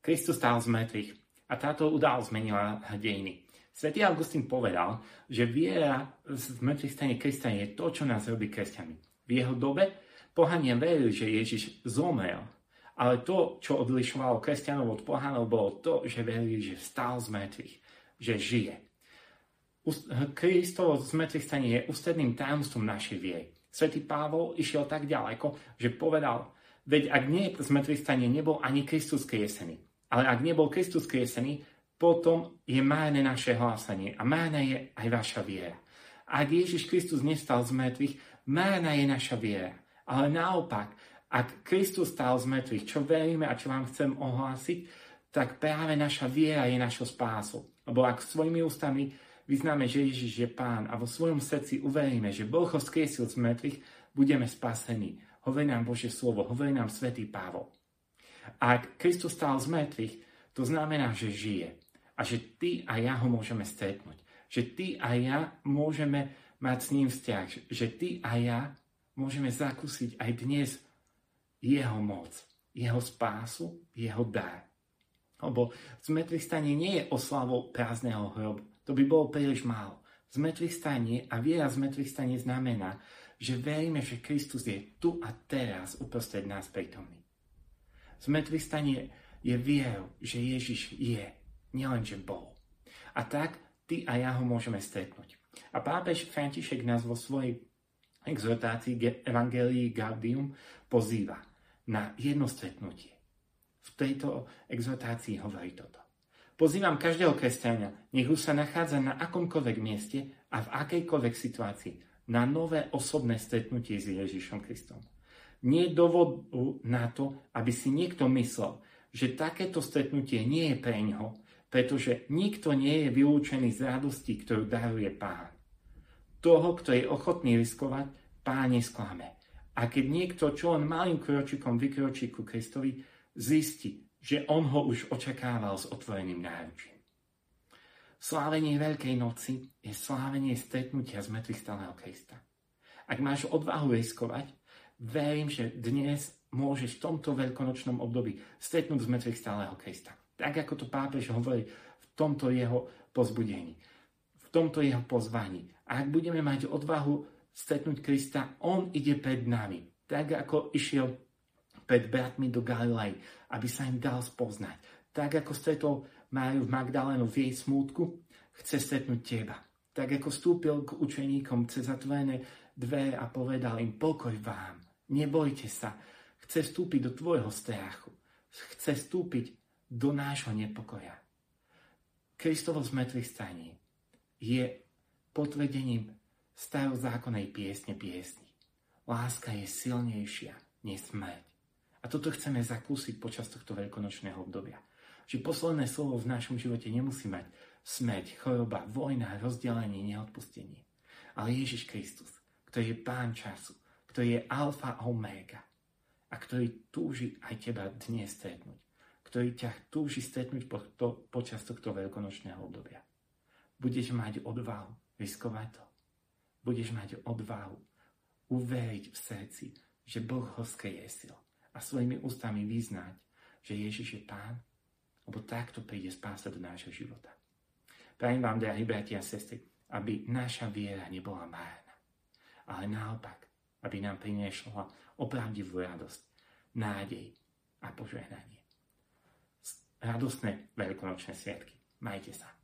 Kristus stál z mŕtvych a táto udalosť zmenila dejiny. Svetý Augustín povedal, že viera v mŕtvych stane Krista je to, čo nás robí kresťanmi. V jeho dobe pohania verili, že Ježiš zomrel, ale to, čo odlišovalo kresťanov od pohánov, bolo to, že verili, že vstal z mŕtvych, že žije. Kristovo zmrtvých stanie je ústredným tajomstvom našej viery. Svetý Pavol išiel tak ďaleko, že povedal, veď ak nie je zmrtvých stanie, nebol ani Kristus kriesený. Ale ak nebol Kristus kriesený, potom je márne naše hlásanie a márna je aj vaša viera. Ak Ježiš Kristus nestal z mŕtvych, márna je naša viera. Ale naopak, ak Kristus stal z mŕtvych, čo veríme a čo vám chcem ohlásiť, tak práve naša viera je našou spásou. Lebo ak svojimi ústami vyznáme, že Ježiš je Pán a vo svojom srdci uveríme, že Boh ho skriesil z mŕtvych, budeme spasení. Hovorí nám Božie slovo, hovorí nám Svetý Pavol. A ak Kristus stal z mŕtvych, to znamená, že žije. A že ty a ja ho môžeme stretnúť. Že ty a ja môžeme mať s ním vzťah. Že ty a ja môžeme zakúsiť aj dnes jeho moc, jeho spásu, jeho dar. Lebo zmrtvých stanie nie je oslavou prázdneho hrobu. To by bolo príliš málo. Zmrtvých stanie a viera zmrtvých stanie znamená, že veríme, že Kristus je tu a teraz uprostred nás prítomný. Zmrtvých stanie je vierou, že Ježiš je, nielenže bol. A tak ty a ja ho môžeme stretnúť. A pápež František nás vo svojej exhortácii Evangelii Gaudium pozýva na jedno stretnutie v tejto exhortácii hovorí toto. Pozývam každého kresťania, nech už sa nachádza na akomkoľvek mieste a v akejkoľvek situácii, na nové osobné stretnutie s Ježišom Kristom. Nie je dôvodu na to, aby si niekto myslel, že takéto stretnutie nie je pre ňoho, pretože nikto nie je vylúčený z radosti, ktorú daruje pán. Toho, kto je ochotný riskovať, pán nesklame. A keď niekto čo len malým kročikom vykročí ku Kristovi, zistí, že on ho už očakával s otvoreným náručím. Slávenie Veľkej noci je slávenie stretnutia z mŕtvych stáleho Krista. Ak máš odvahu riskovať, verím, že dnes môžeš v tomto veľkonočnom období stretnúť z mŕtvych stáleho Krista. Tak ako to pápež hovorí v tomto jeho pozbudení, v tomto jeho pozvaní. Ak budeme mať odvahu stretnúť Krista, on ide pred nami. Tak ako išiel pred bratmi do Galilei, aby sa im dal spoznať. Tak ako stretol Máriu v Magdalénu v jej smútku, chce stretnúť teba. Tak ako vstúpil k učeníkom cez zatvorené dvere a povedal im pokoj vám, nebojte sa, chce vstúpiť do tvojho strachu, chce vstúpiť do nášho nepokoja. Kristovo zmrtvých staní je potvrdením starozákonnej piesne piesni. Láska je silnejšia než. A toto chceme zakúsiť počas tohto veľkonočného obdobia. Že posledné slovo v našom živote nemusí mať smrť, choroba, vojna, rozdelenie, neodpustenie. Ale Ježiš Kristus, ktorý je pán času, ktorý je alfa a omega a ktorý túži aj teba dnes stretnúť. Ktorý ťa túži stretnúť po to, počas tohto veľkonočného obdobia. Budeš mať odvahu riskovať to. Budeš mať odvahu uveriť v srdci, že Boh ho skriesil a svojimi ústami vyznať, že Ježiš je Pán, lebo takto príde spása do nášho života. Prajem vám, drahí bratia a sestry, aby naša viera nebola márna, ale naopak, aby nám priniešla opravdivú radosť, nádej a požehnanie. Radostné veľkonočné sviatky. Majte sa.